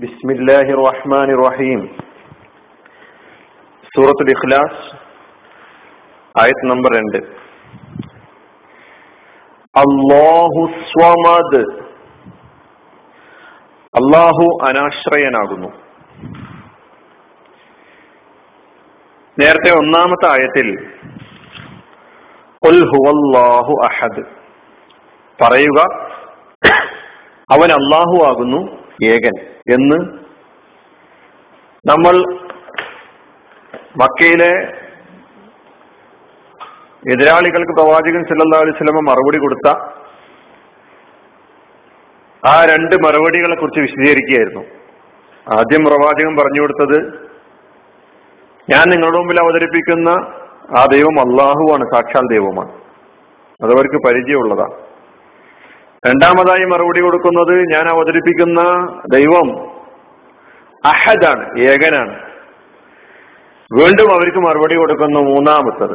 ബിസ്മില്ലാഹി റഹ്മാൻ റഹീം സൂറത്തുൽ ഇഖ്ലാസ് ആയത് നമ്പർ രണ്ട്. അള്ളാഹു സ്വമദ്. അള്ളാഹു അനാശ്രയനാകുന്നു. നേരത്തെ ഒന്നാമത്തെ ആയത്തിൽ അഹദ്. പറയുക അവൻ അള്ളാഹു ആകുന്നു ഏകൻ എന്ന് നമ്മൾ മക്കയിലെ എതിരാളികൾക്ക് പ്രവാചകൻ സല്ലാ അലൈഹി സ്വലമ മറുപടി കൊടുത്ത ആ രണ്ട് മറുപടികളെ കുറിച്ച് വിശദീകരിക്കുകയായിരുന്നു. ആദ്യം പ്രവാചകൻ പറഞ്ഞു കൊടുത്തത് ഞാൻ നിങ്ങളുടെ മുമ്പിൽ അവതരിപ്പിക്കുന്ന ആ ദൈവം അള്ളാഹുവാണ് സാക്ഷാൽ ദൈവമാണ്. അതവർക്ക് പരിചയമുള്ളതാണ് രണ്ടാമതായി മറുപടി കൊടുക്കുന്നത് ഞാൻ അവതരിപ്പിക്കുന്ന ദൈവം അഹദാണ് ഏകനാണ്. വീണ്ടും അവർക്ക് മറുപടി കൊടുക്കുന്നു മൂന്നാമത്തത്.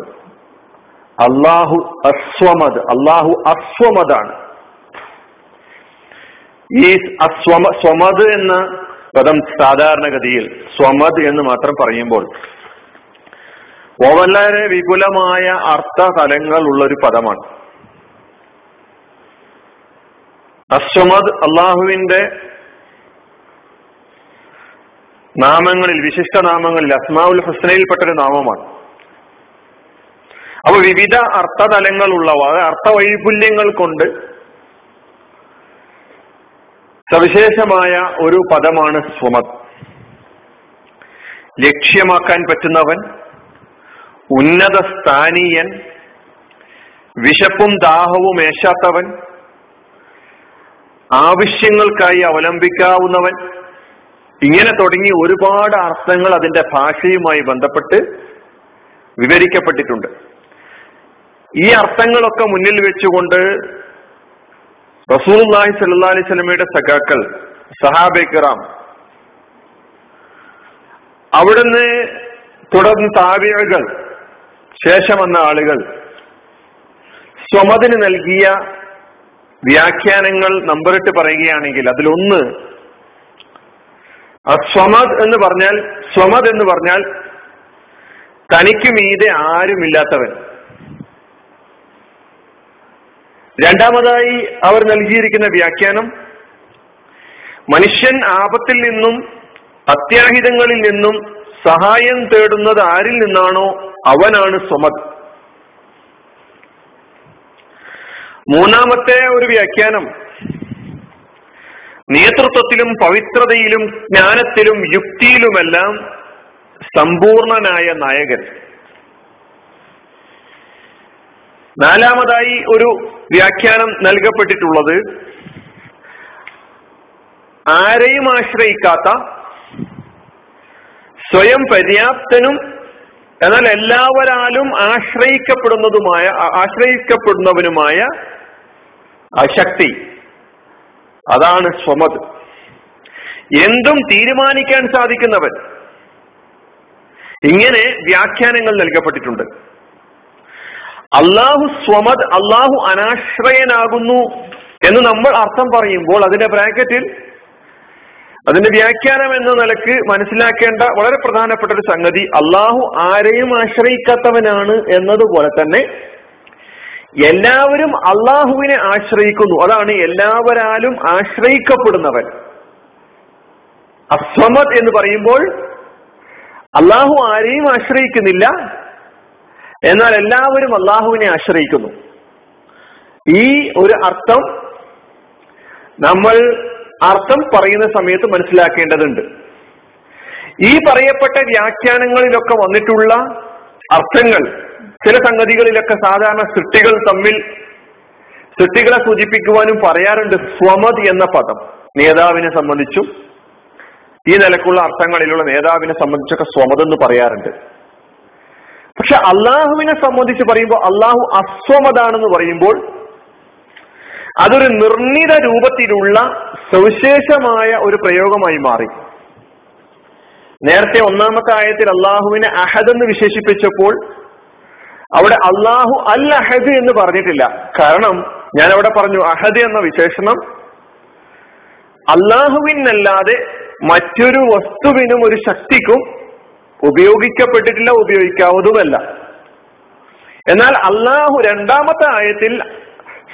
അള്ളാഹു അസ്വമദ് അള്ളാഹു അസ്വമദാണ്. ഈ അസ്വമ സ്വമദ് എന്ന പദം സാധാരണഗതിയിൽ സ്വമദ് എന്ന് മാത്രം പറയുമ്പോൾ വളരെ വിപുലമായ അർത്ഥ തലങ്ങൾ ഉള്ള ഒരു പദമാണ്. അസ്വമദ് അള്ളാഹുവിന്റെ നാമങ്ങളിൽ വിശിഷ്ട നാമങ്ങളിൽ അസ്മാവുൽ ഹുസ്നയിൽപ്പെട്ടൊരു നാമമാണ്. അപ്പൊ വിവിധ അർത്ഥതലങ്ങളുള്ളവ അർത്ഥവൈപുല്യങ്ങൾ കൊണ്ട് സവിശേഷമായ ഒരു പദമാണ് സ്വമത് ലക്ഷ്യമാക്കാൻ പറ്റുന്നവൻ ഉന്നത സ്ഥാനീയൻ വിശപ്പും ദാഹവും ഏശാത്തവൻ ആവശ്യങ്ങൾക്കായി അവലംബിക്കാവുന്നവൻ. ഇങ്ങനെ തുടങ്ങി ഒരുപാട് അർത്ഥങ്ങൾ അതിന്റെ ഭാഷയുമായി ബന്ധപ്പെട്ട് വിവരിക്കപ്പെട്ടിട്ടുണ്ട്. ഈ അർത്ഥങ്ങളൊക്കെ മുന്നിൽ വെച്ചുകൊണ്ട് റസൂൽഹി സല്ലാ അലൈഹി സ്വലമയുടെ സഖാക്കൾ സഹാബിക്കറാം അവിടുന്ന് തുടർന്ന് താവികൾ ശേഷം വന്ന ആളുകൾ സ്വമതിന് നൽകിയ വ്യാഖ്യാനങ്ങൾ നമ്പറിട്ട് പറയുകയാണെങ്കിൽ അതിലൊന്ന് സ്വമദ് എന്ന് പറഞ്ഞാൽ സ്വമദ് എന്ന് പറഞ്ഞാൽ തനിക്ക് മീതെ ആരുമില്ലാത്തവൻ. രണ്ടാമതായി അവർ നൽകിയിരിക്കുന്ന വ്യാഖ്യാനം മനുഷ്യൻ ആപത്തിൽ നിന്നും അത്യാഹിതങ്ങളിൽ നിന്നും സഹായം തേടുന്നത് ആരിൽ നിന്നാണോ അവനാണ് സ്വമത് മൂന്നാമത്തെ ഒരു വ്യാഖ്യാനം. നേതൃത്വത്തിലും പവിത്രതയിലും ജ്ഞാനത്തിലും യുക്തിയിലുമെല്ലാം സമ്പൂർണനായ നായകൻ. നാലാമതായി ഒരു വ്യാഖ്യാനം നൽകപ്പെട്ടിട്ടുള്ളത് ആരെയും ആശ്രയിക്കാത്ത സ്വയം പര്യാപ്തനും എന്നാൽ എല്ലാവരാലും ആശ്രയിക്കപ്പെടുന്നതുമായ ആശ്രയിക്കപ്പെടുന്നവനുമായ ശക്തി അതാണ് സ്വമത്. എന്തും തീരുമാനിക്കാൻ സാധിക്കുന്നവൻ. ഇങ്ങനെ വ്യാഖ്യാനങ്ങൾ നൽകപ്പെട്ടിട്ടുണ്ട്. അള്ളാഹു സ്വമത് അള്ളാഹു അനാശ്രയനാകുന്നു എന്ന് നമ്മൾ അർത്ഥം പറയുമ്പോൾ അതിന്റെ ബ്രാക്കറ്റിൽ അതിന്റെ വ്യാഖ്യാനം എന്ന നിലയ്ക്ക് മനസ്സിലാക്കേണ്ട വളരെ പ്രധാനപ്പെട്ട ഒരു സംഗതി അള്ളാഹു ആരെയും ആശ്രയിക്കാത്തവനാണ് എന്നതുപോലെ തന്നെ എല്ലാവരും അള്ളാഹുവിനെ ആശ്രയിക്കുന്നു. അതാണ് എല്ലാവരാലും ആശ്രയിക്കപ്പെടുന്നവൻ. അസ്വമത് എന്ന് പറയുമ്പോൾ അള്ളാഹു ആരെയും ആശ്രയിക്കുന്നില്ല. എന്നാൽ എല്ലാവരും അള്ളാഹുവിനെ ആശ്രയിക്കുന്നു. ഈ ഒരു അർത്ഥം നമ്മൾ അർത്ഥം പറയുന്ന സമയത്ത് മനസ്സിലാക്കേണ്ടതുണ്ട്. ഈ പറയപ്പെട്ട വ്യാഖ്യാനങ്ങളിലൊക്കെ വന്നിട്ടുള്ള അർത്ഥങ്ങൾ ചില സംഗതികളിലൊക്കെ സാധാരണ സൃഷ്ടികൾ തമ്മിൽ സൃഷ്ടികളെ സൂചിപ്പിക്കുവാനും പറയാറുണ്ട് സ്വമത് എന്ന പദം. നേതാവിനെ സംബന്ധിച്ചും ഈ നിലക്കുള്ള അർത്ഥങ്ങളിലുള്ള നേതാവിനെ സംബന്ധിച്ചൊക്കെ സ്വമത് എന്ന് പറയാറുണ്ട്. പക്ഷെ അള്ളാഹുവിനെ സംബന്ധിച്ച് പറയുമ്പോൾ അള്ളാഹു അസ്വമതാണെന്ന് പറയുമ്പോൾ അതൊരു നിർണിത രൂപത്തിലുള്ള സവിശേഷമായ ഒരു പ്രയോഗമായി മാറി. നേരത്തെ ഒന്നാമത്തെ ആയത്തിൽ അള്ളാഹുവിനെ അഹദ് എന്ന് വിശേഷിപ്പിച്ചപ്പോൾ അവിടെ അള്ളാഹു അൽ അഹദ് എന്ന് പറഞ്ഞിട്ടില്ല. കാരണം ഞാൻ അവിടെ പറഞ്ഞു അഹദ് എന്ന വിശേഷണം അള്ളാഹുവിനല്ലാതെ മറ്റൊരു വസ്തുവിനും ഒരു ശക്തിക്കും ഉപയോഗിക്കപ്പെട്ടിട്ടില്ല ഉപയോഗിക്കാവതുമല്ല എന്നാൽ അള്ളാഹു രണ്ടാമത്തെ ആയത്തിൽ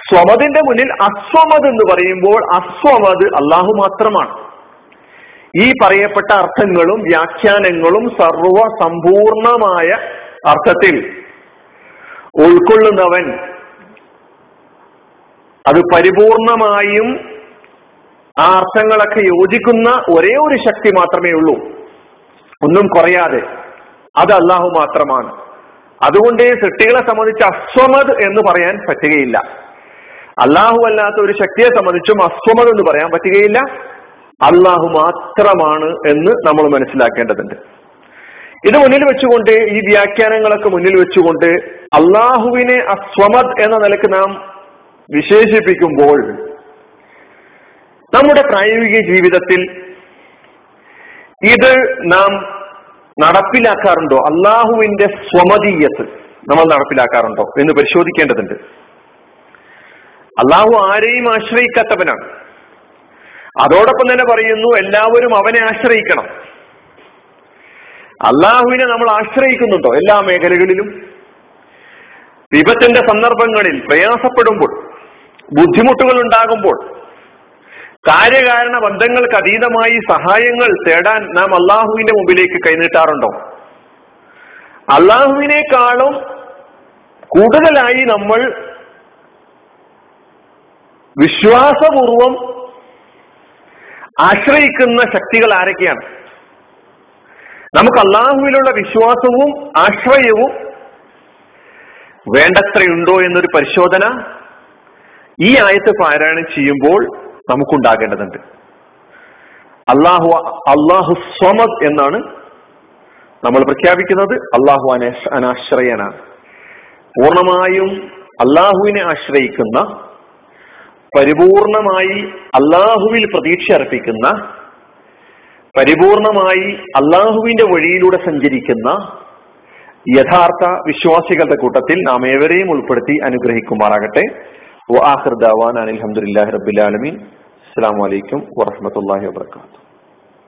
സ്വമതിന്റെ മുന്നിൽ അസ്വമത് എന്ന് പറയുമ്പോൾ അസ്വമത് അള്ളാഹു മാത്രമാണ്. ഈ പറയപ്പെട്ട അർത്ഥങ്ങളും വ്യാഖ്യാനങ്ങളും സർവ സമ്പൂർണമായ അർത്ഥത്തിൽ ഉൾക്കൊള്ളുന്നവൻ. അത് പരിപൂർണമായും ആ അർത്ഥങ്ങളൊക്കെ യോജിക്കുന്ന ഒരേ ഒരു ശക്തി മാത്രമേ ഉള്ളൂ. ഒന്നും കുറയാതെ. അത് അള്ളാഹു മാത്രമാണ്. അതുകൊണ്ട് സൃഷ്ടികളെ സംബന്ധിച്ച് അസ്വമത് എന്ന് പറയാൻ പറ്റുകയില്ല. അള്ളാഹു അല്ലാത്ത ഒരു ശക്തിയെ സംബന്ധിച്ചും അസ്വമത് എന്ന് പറയാൻ പറ്റുകയില്ല. അള്ളാഹു മാത്രമാണ് എന്ന് നമ്മൾ മനസ്സിലാക്കേണ്ടതുണ്ട്. ഇത് മുന്നിൽ വെച്ചുകൊണ്ട് ഈ വ്യാഖ്യാനങ്ങളൊക്കെ മുന്നിൽ വെച്ചുകൊണ്ട് അള്ളാഹുവിനെ അസ്വമത് എന്ന നിലയ്ക്ക് നാം വിശേഷിപ്പിക്കുമ്പോൾ നമ്മുടെ പ്രായോഗിക ജീവിതത്തിൽ ഇത് നാം നടപ്പിലാക്കാറുണ്ടോ? അള്ളാഹുവിന്റെ സ്വമതീയത്ത് നമ്മൾ നടപ്പിലാക്കാറുണ്ടോ എന്ന് പരിശോധിക്കേണ്ടതുണ്ട്. അള്ളാഹു ആരെയും ആശ്രയിക്കാത്തവനാണ്. അതോടൊപ്പം തന്നെ പറയുന്നു എല്ലാവരും അവനെ ആശ്രയിക്കണം. അള്ളാഹുവിനെ നമ്മൾ ആശ്രയിക്കുന്നുണ്ടോ എല്ലാ മേഖലകളിലും? വിപത്തിന്റെ സന്ദർഭങ്ങളിൽ പ്രയാസപ്പെടുമ്പോൾ ബുദ്ധിമുട്ടുകൾ ഉണ്ടാകുമ്പോൾ കാര്യകാരണ ബന്ധങ്ങൾക്ക് അതീതമായി സഹായങ്ങൾ തേടാൻ നാം അള്ളാഹുവിന്റെ മുമ്പിലേക്ക് കൈനീട്ടാറുണ്ടോ? അള്ളാഹുവിനേക്കാളും കൂടുതലായി നമ്മൾ വിശ്വാസപൂർവം ആശ്രയിക്കുന്ന ശക്തികൾ ആരൊക്കെയാണ്? നമുക്ക് അള്ളാഹുവിലുള്ള വിശ്വാസവും ആശ്രയവും വേണ്ടത്രയുണ്ടോ എന്നൊരു പരിശോധന ഈ ആയത്ത് പാരായണം ചെയ്യുമ്പോൾ നമുക്കുണ്ടാകേണ്ടതുണ്ട്. അള്ളാഹു അള്ളാഹു സ്വമദ് എന്നാണ് നമ്മൾ പ്രഖ്യാപിക്കുന്നത്. അള്ളാഹു അനാശ്രയനാണ്. പൂർണമായും അള്ളാഹുവിനെ ആശ്രയിക്കുന്ന പരിപൂർണമായി അള്ളാഹുവിൽ പ്രതീക്ഷ അർപ്പിക്കുന്ന പരിപൂർണമായി അള്ളാഹുവിന്റെ വഴിയിലൂടെ സഞ്ചരിക്കുന്ന യഥാർത്ഥ വിശ്വാസികളുടെ കൂട്ടത്തിൽ നാം ഏവരെയും ഉൾപ്പെടുത്തി അനുഗ്രഹിക്കുമാറാകട്ടെ. വാഹിർ ദാവാൻ അസ്സാം വലൈക്കും വാഹമത്തല്ലാഹി വാത്തു